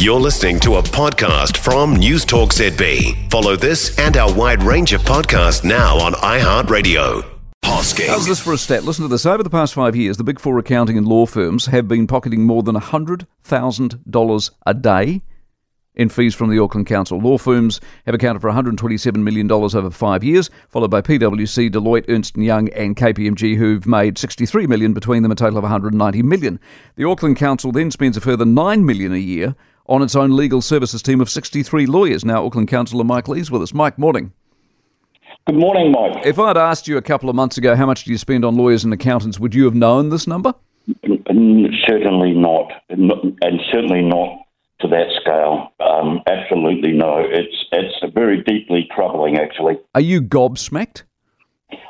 You're listening to a podcast from News Talk ZB. Follow this and our wide range of podcasts now on iHeartRadio. Hosking. How's this for a stat? Listen to this. Over the past five years, the big four accounting and law firms have been pocketing more than $100,000 a day in fees from the Auckland Council. Law firms have accounted for $127 million over five years, followed by PwC, Deloitte, Ernst Young, and KPMG, who've made 63 million between them, a total of 190 million. The Auckland Council then spends a further 9 million a year on its own legal services team of 63 lawyers. Now, Auckland Councillor Mike Lee's with us. Mike, morning. Good morning, Mike. If I'd asked you a couple of months ago how much do you spend on lawyers and accountants, would you have known this number? Certainly not, and certainly not to that scale. Um, absolutely no. It's it's very deeply troubling, actually. Are you gobsmacked?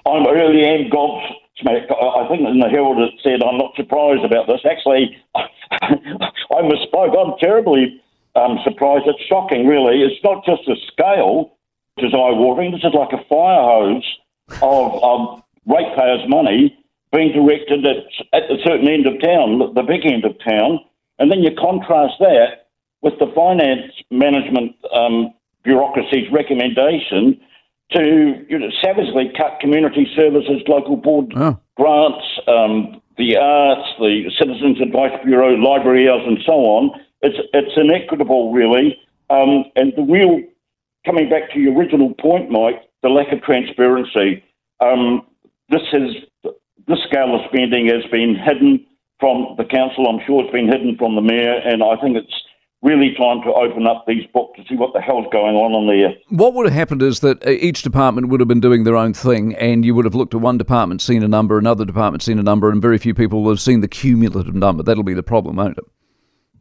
I really am gobsmacked. I think in the Herald it said I'm not surprised about this. Actually, I misspoke. I'm terribly um, surprised. It's shocking, really. It's not just the scale, which is eye-watering. This is like a fire hose of, of ratepayers' money being directed at, at a certain end of town, the big end of town, and then you contrast that with the finance management um, bureaucracy's recommendation to you know, savagely cut community services, local board oh. grants, um, the arts, the Citizens Advice Bureau, library hours, and so on. It's it's inequitable, really. Um, and the real, coming back to your original point, Mike, the lack of transparency. Um, this has this scale of spending has been hidden from the council. I'm sure it's been hidden from the mayor, and I think it's really time to open up these books to see what the hell's going on in there. What would have happened is that uh, each department would have been doing their own thing, and you would have looked at one department, seen a number, another department, seen a number, and very few people would have seen the cumulative number. That'll be the problem, won't it?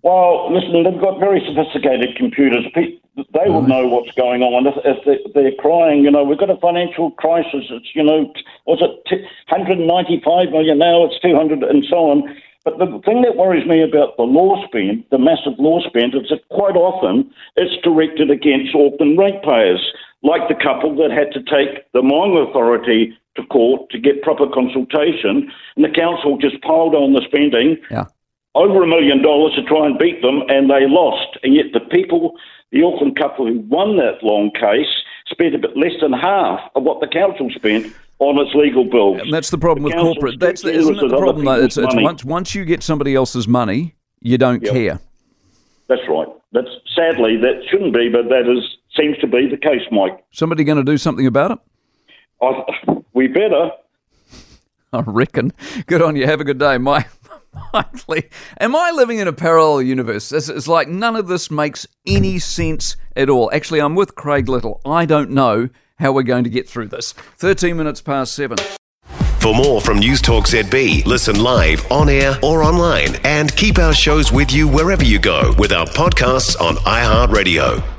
Well, listen, they've got very sophisticated computers. They will know what's going on. If they're crying, you know, we've got a financial crisis. It's, you know, was it 195 million now? It's 200 and so on but the thing that worries me about the law spend, the massive law spend, is that quite often it's directed against Auckland ratepayers, like the couple that had to take the mining authority to court to get proper consultation, and the council just piled on the spending. Yeah. Over a million dollars to try and beat them, and they lost. And yet, the people, the Auckland couple who won that long case, spent a bit less than half of what the council spent on its legal bills. And that's the problem the with corporate. That's the, isn't it the problem though? It's, it's once once you get somebody else's money, you don't yep. care. That's right. That's sadly that shouldn't be, but that is seems to be the case, Mike. Somebody going to do something about it? I, we better. I reckon. Good on you. Have a good day, Mike. Am I living in a parallel universe? It's, it's like none of this makes any sense at all. Actually, I'm with Craig Little. I don't know how we're going to get through this. 13 minutes past seven. For more from News Talk ZB, listen live, on air, or online, and keep our shows with you wherever you go with our podcasts on iHeartRadio.